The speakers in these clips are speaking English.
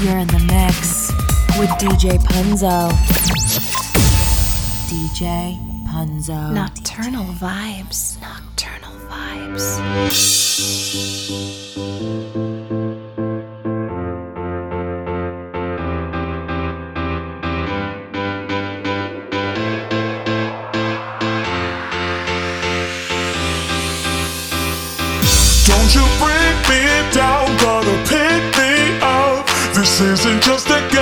You're in the mix with DJ Punzo. DJ Punzo. Nocturnal DJ. vibes. Nocturnal vibes. This isn't just a game.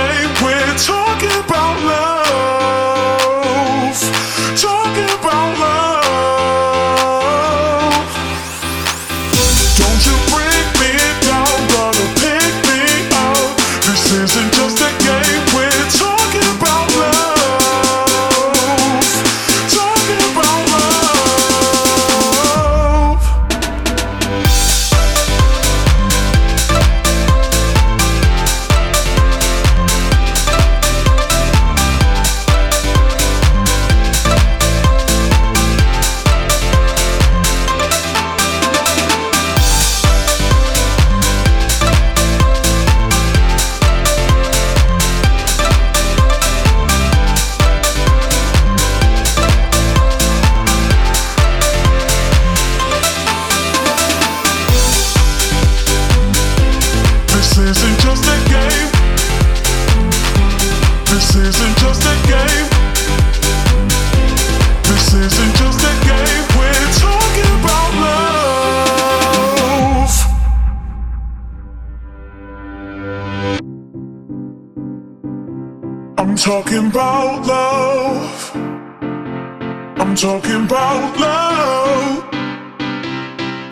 talking about love.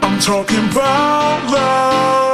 I'm talking about love.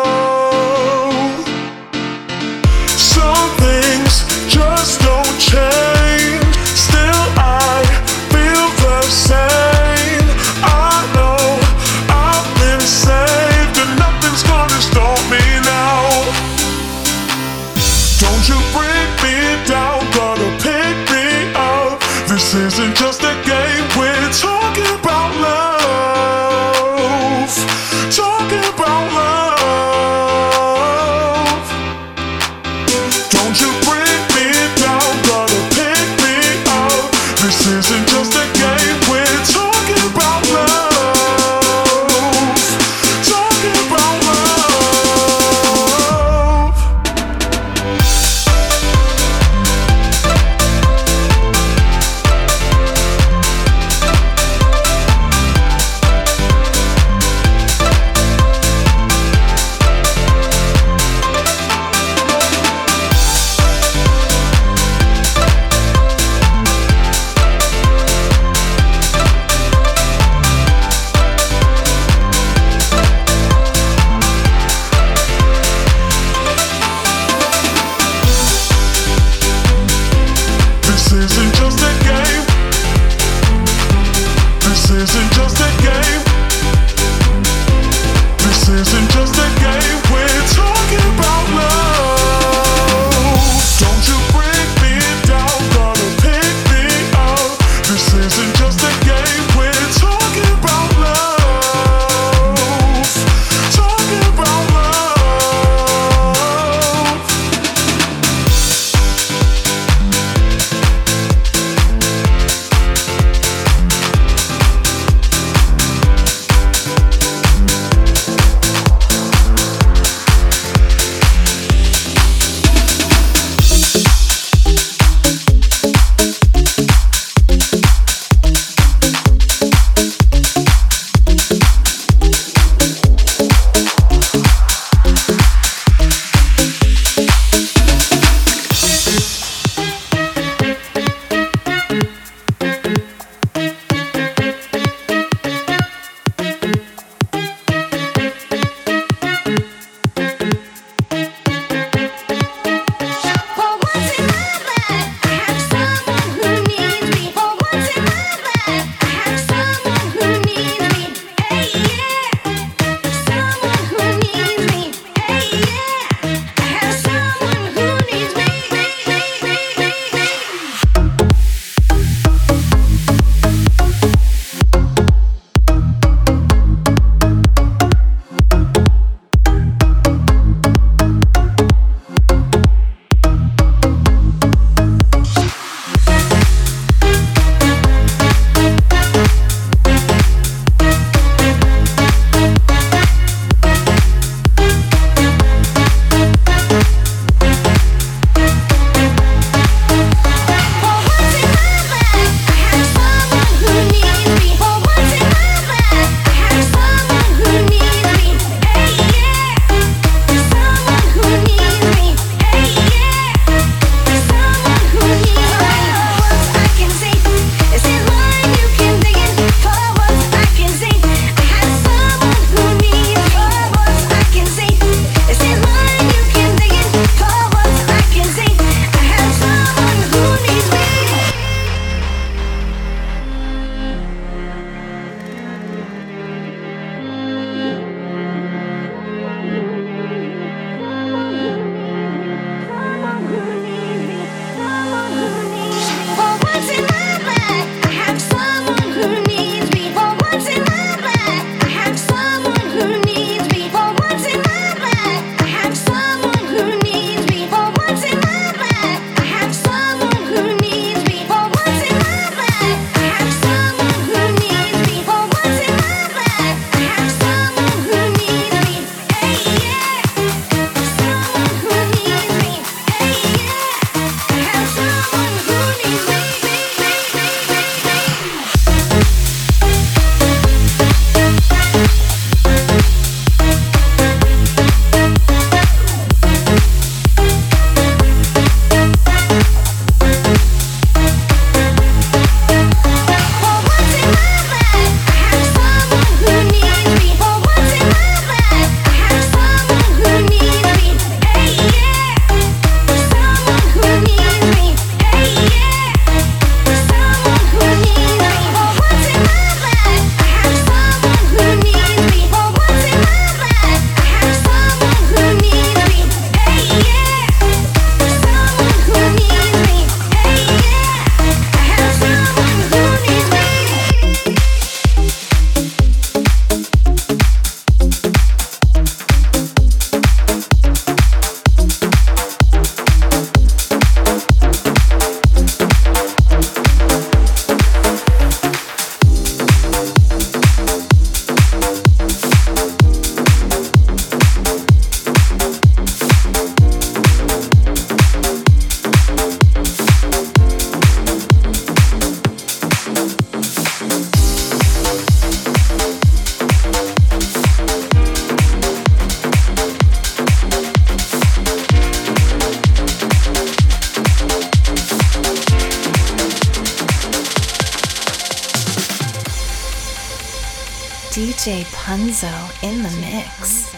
Punzo in the mix.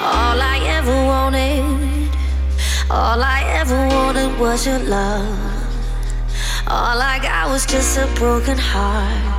All I ever wanted, all I ever wanted was your love. All I got was just a broken heart,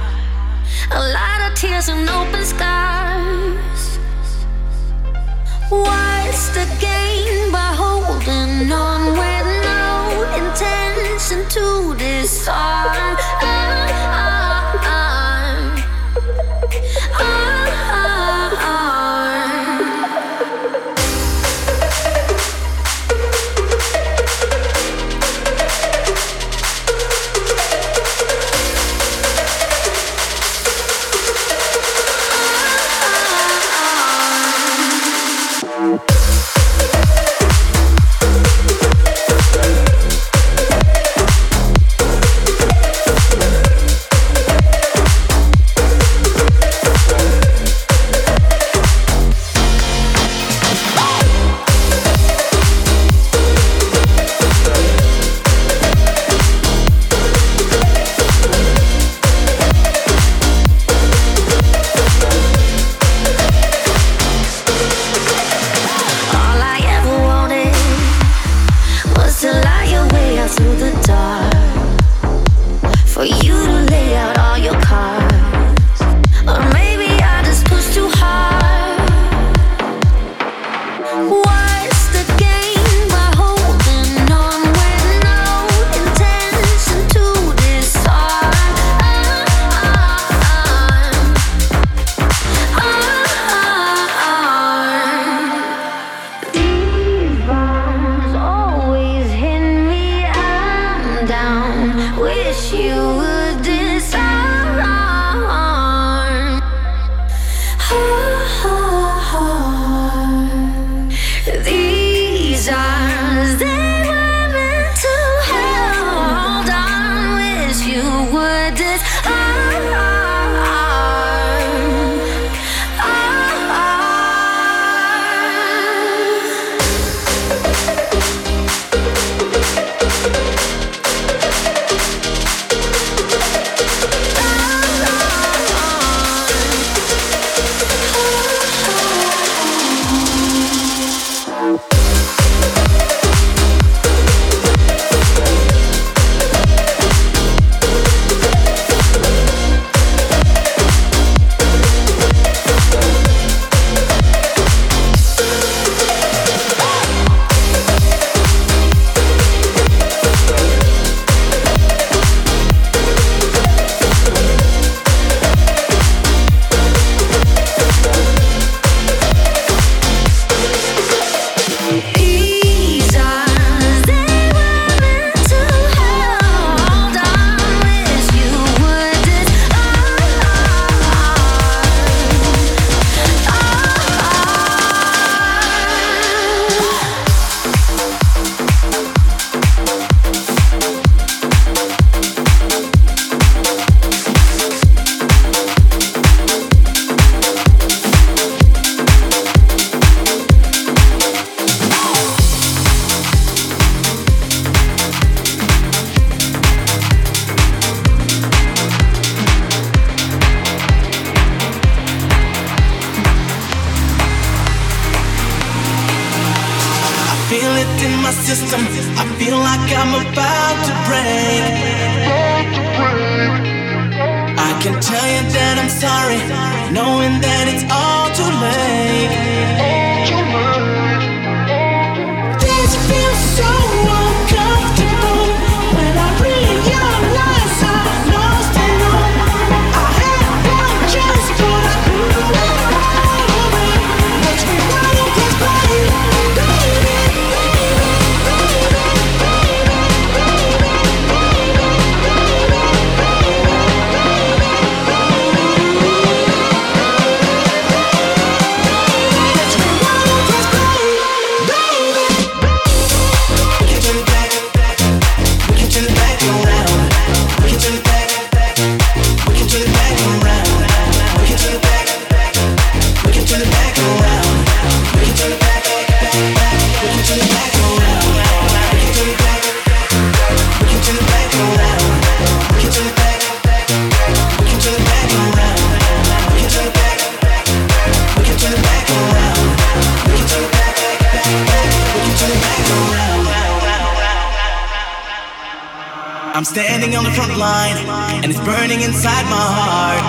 I'm standing on the front line, and it's burning inside my heart.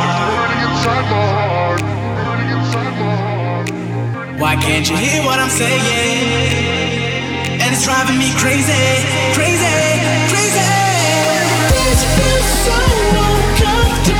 Why can't you hear what I'm saying? And it's driving me crazy, crazy, crazy. It feels so uncomfortable.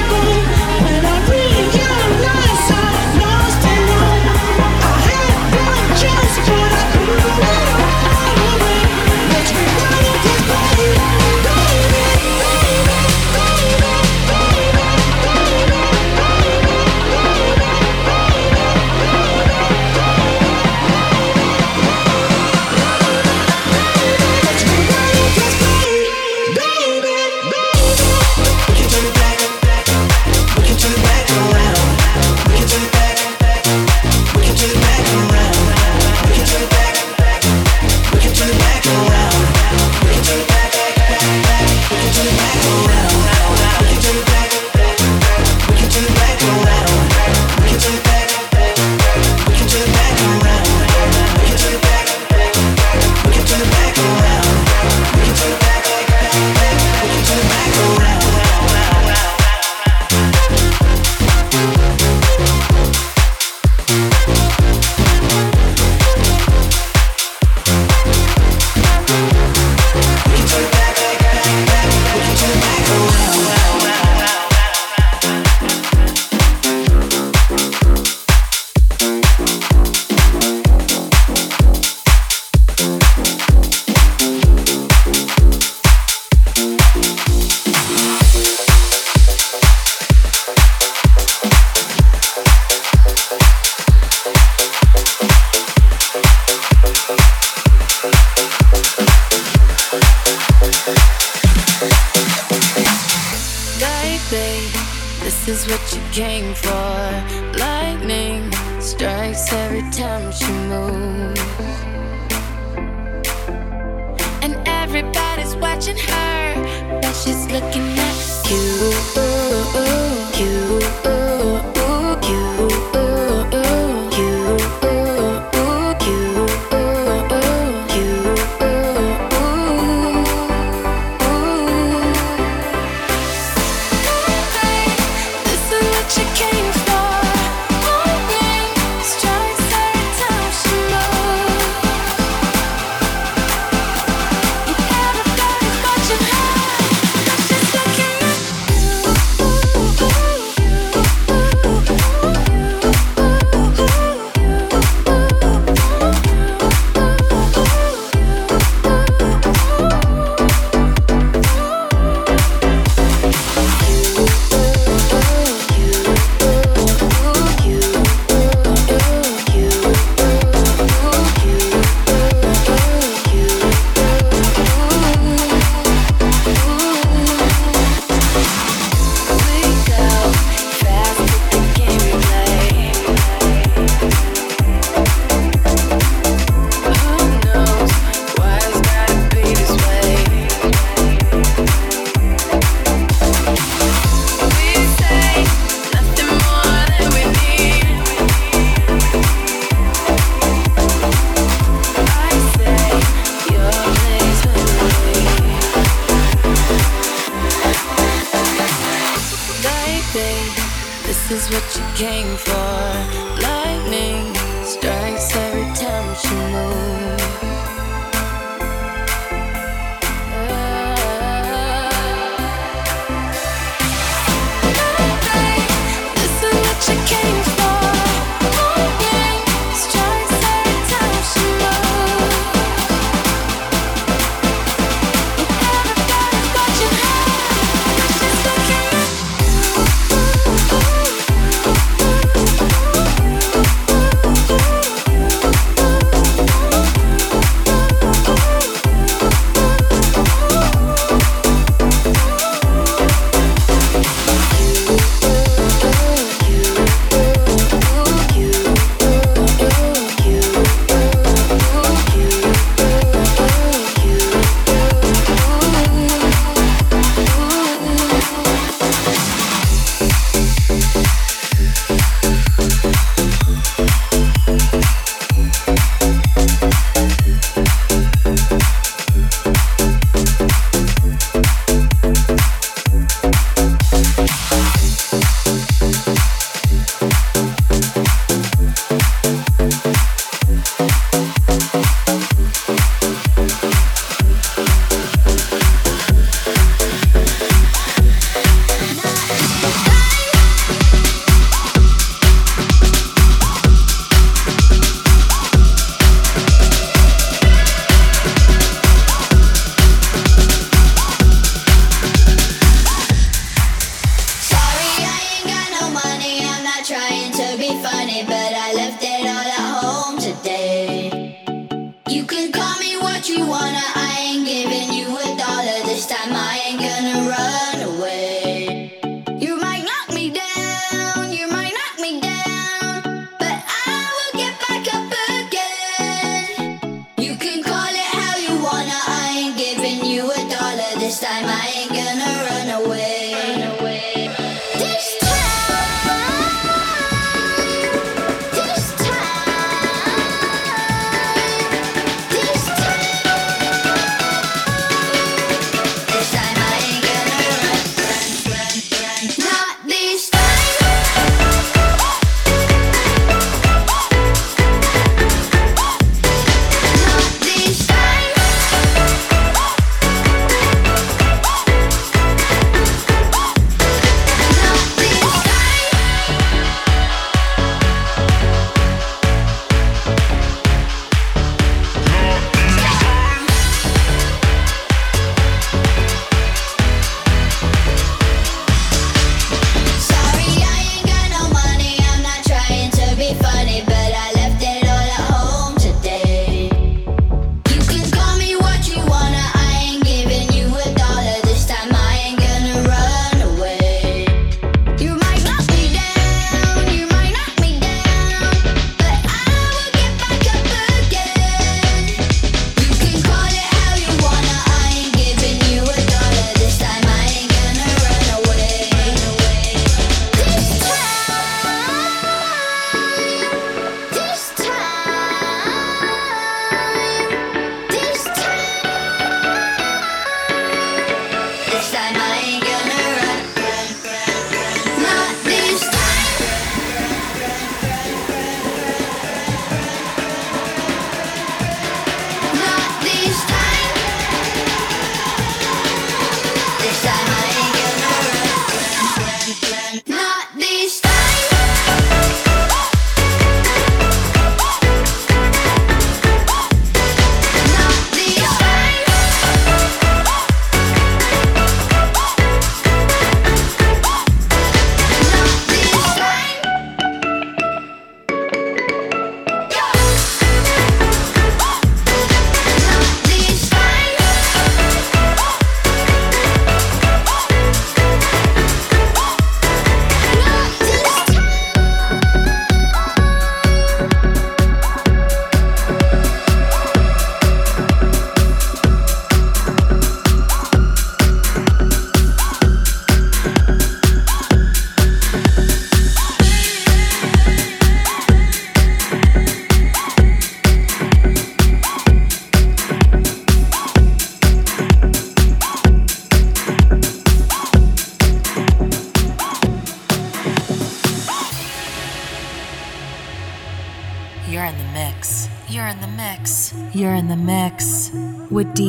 is what you came for.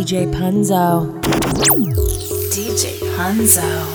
DJ Punzo. DJ Punzo.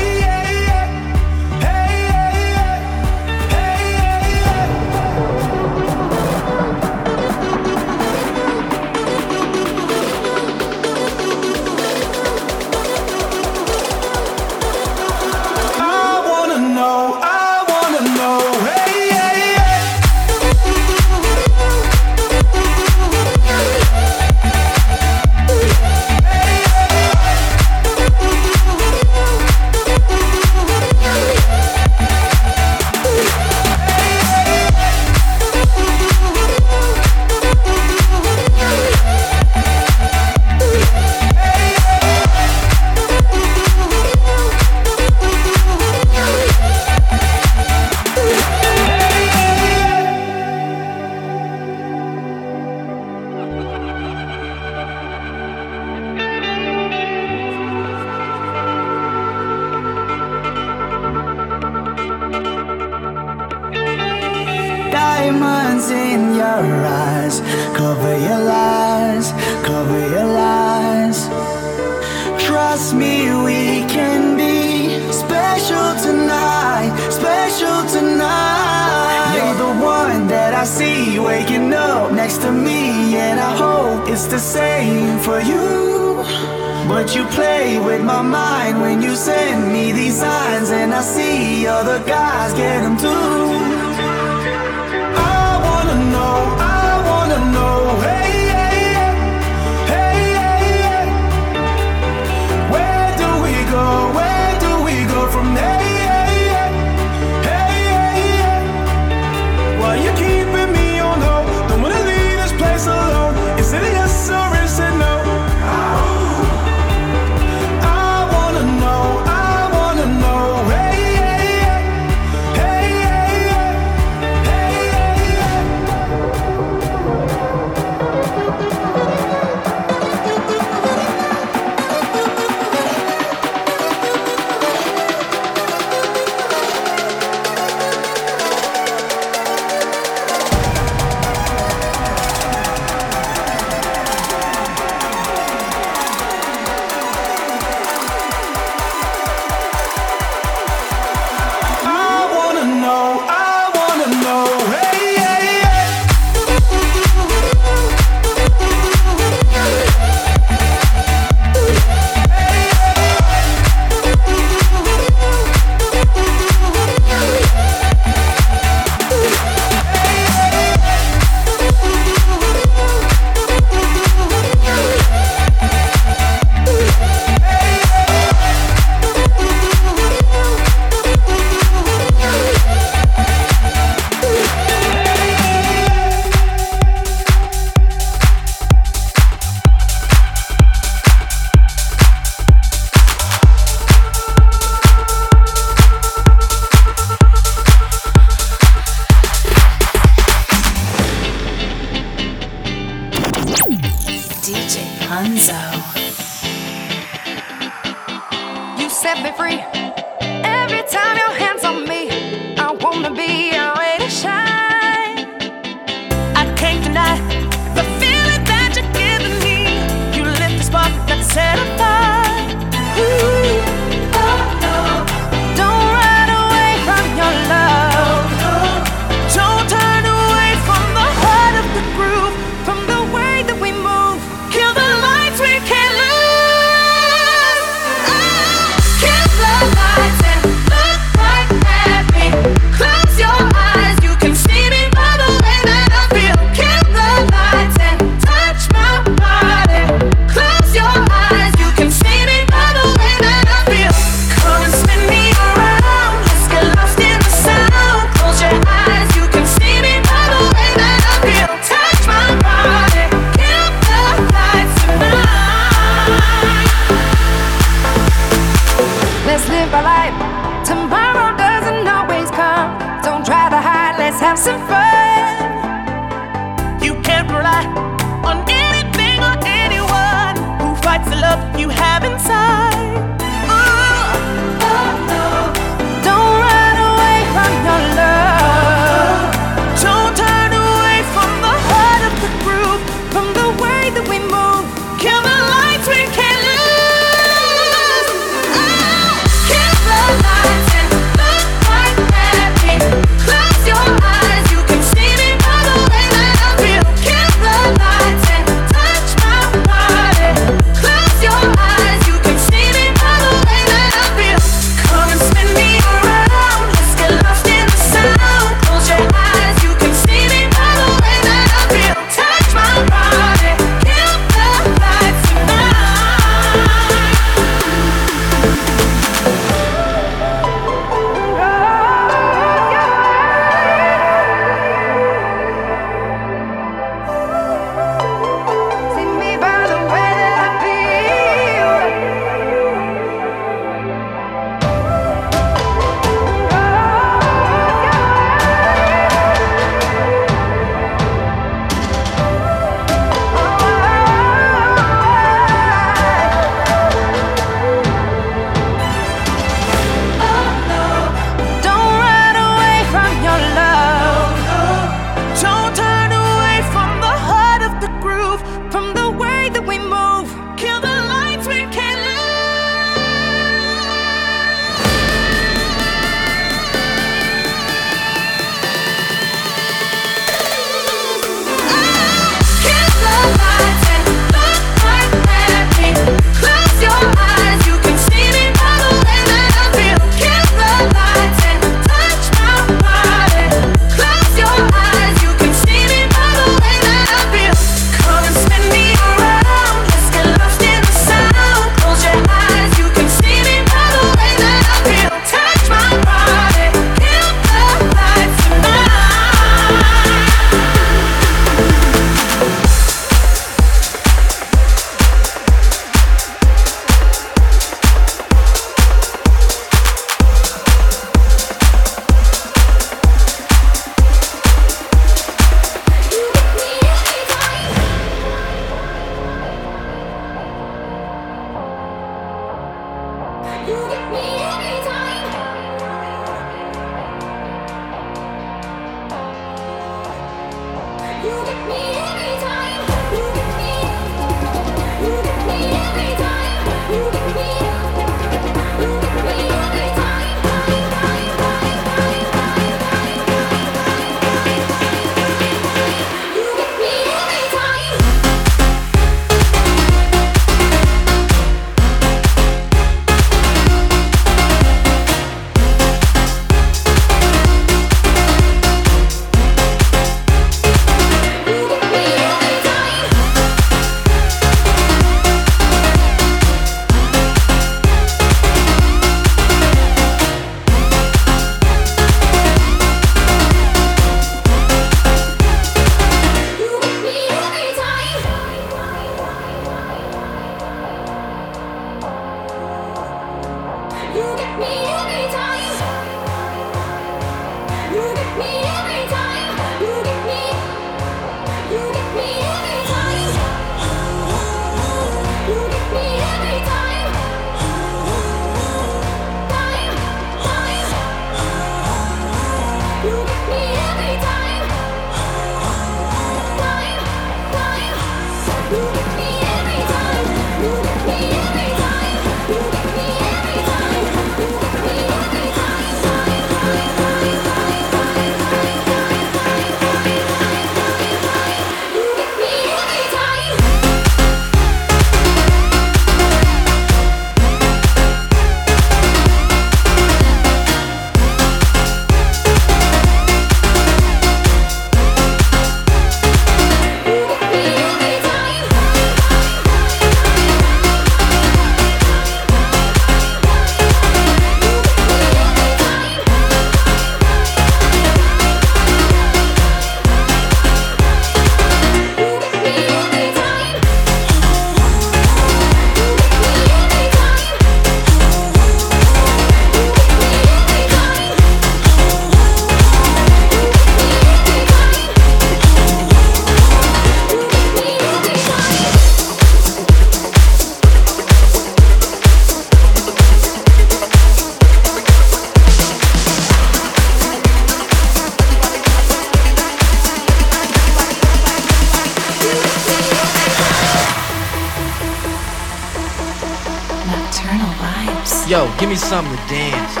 Yo, give me something to dance to.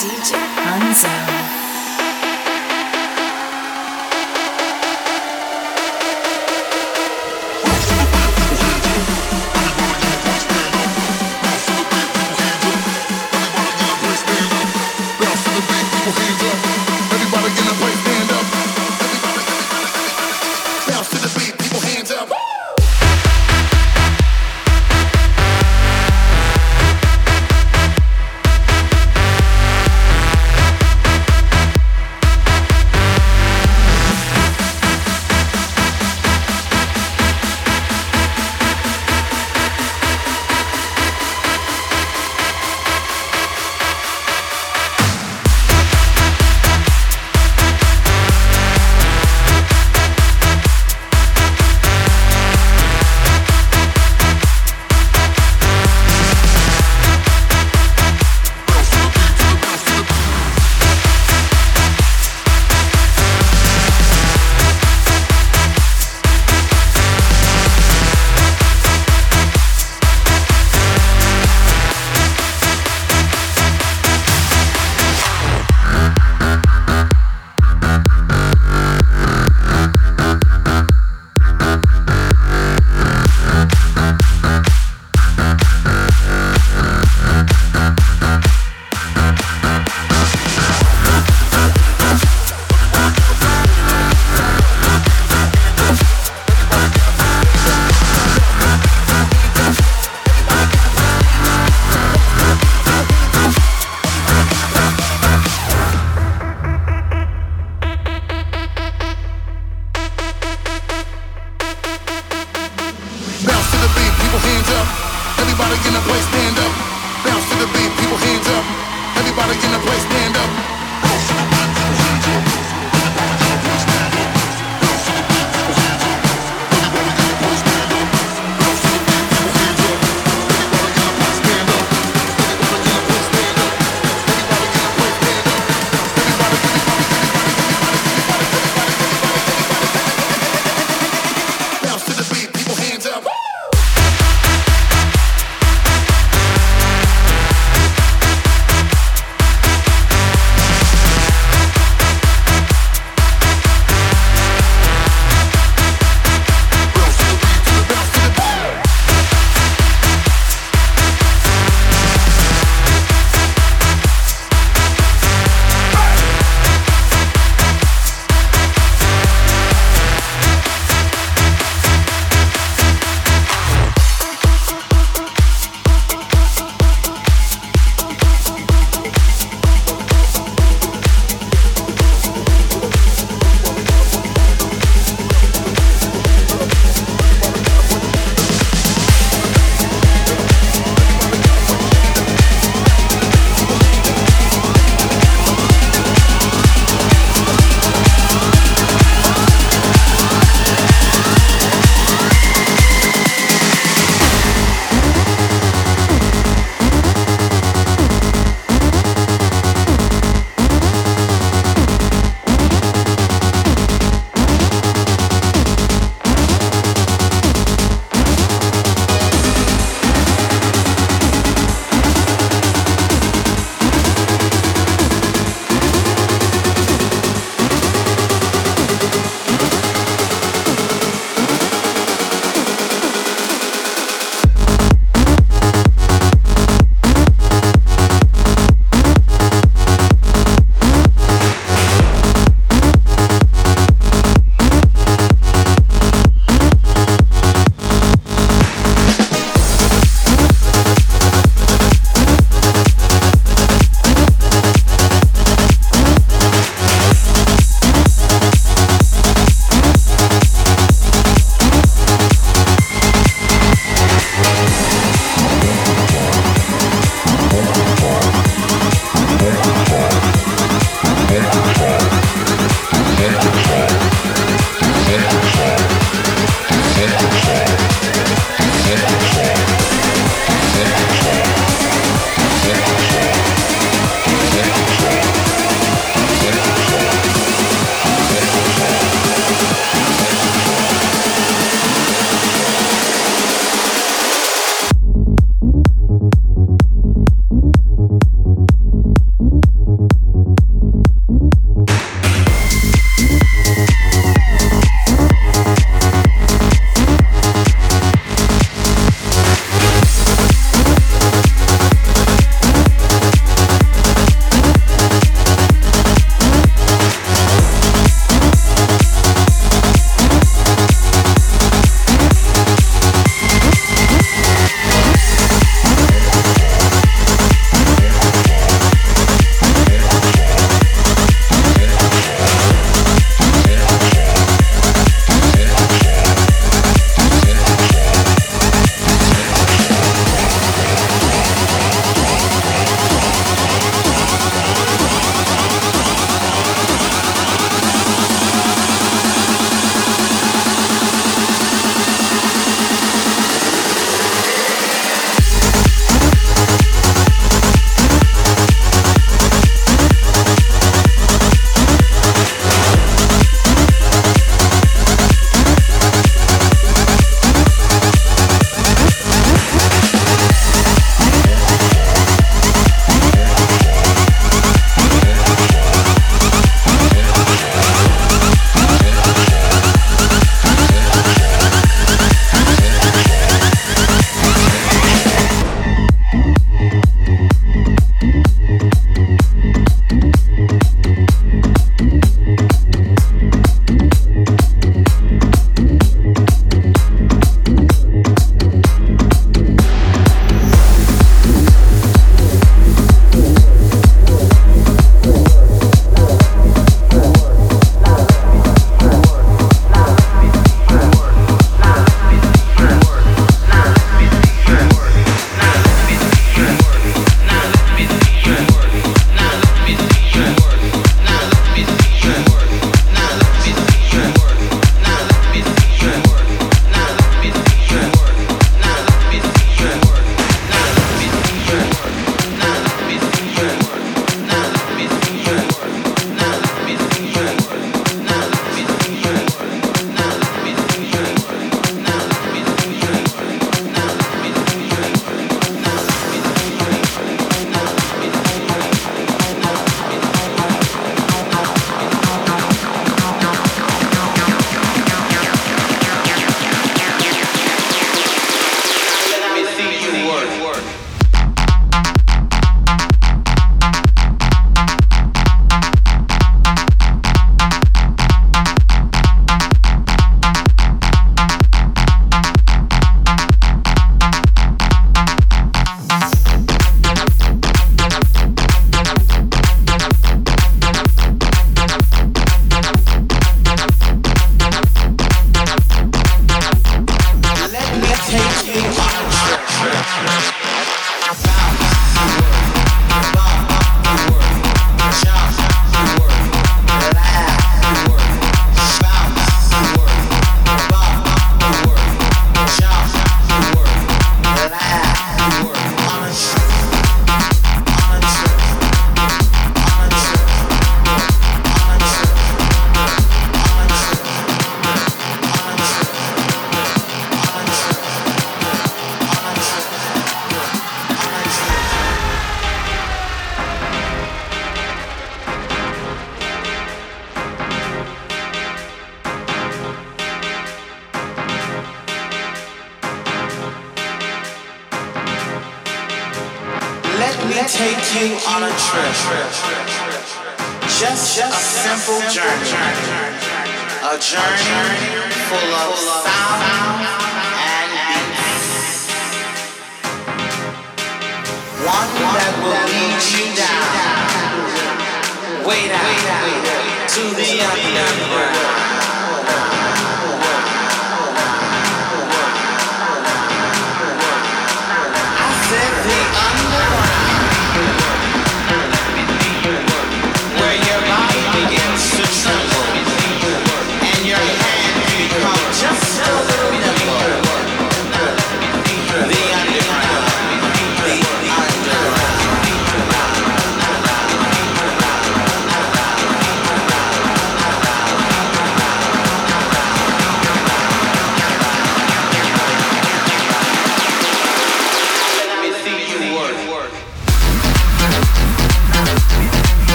DJ Punzo.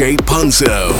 DJ Punzo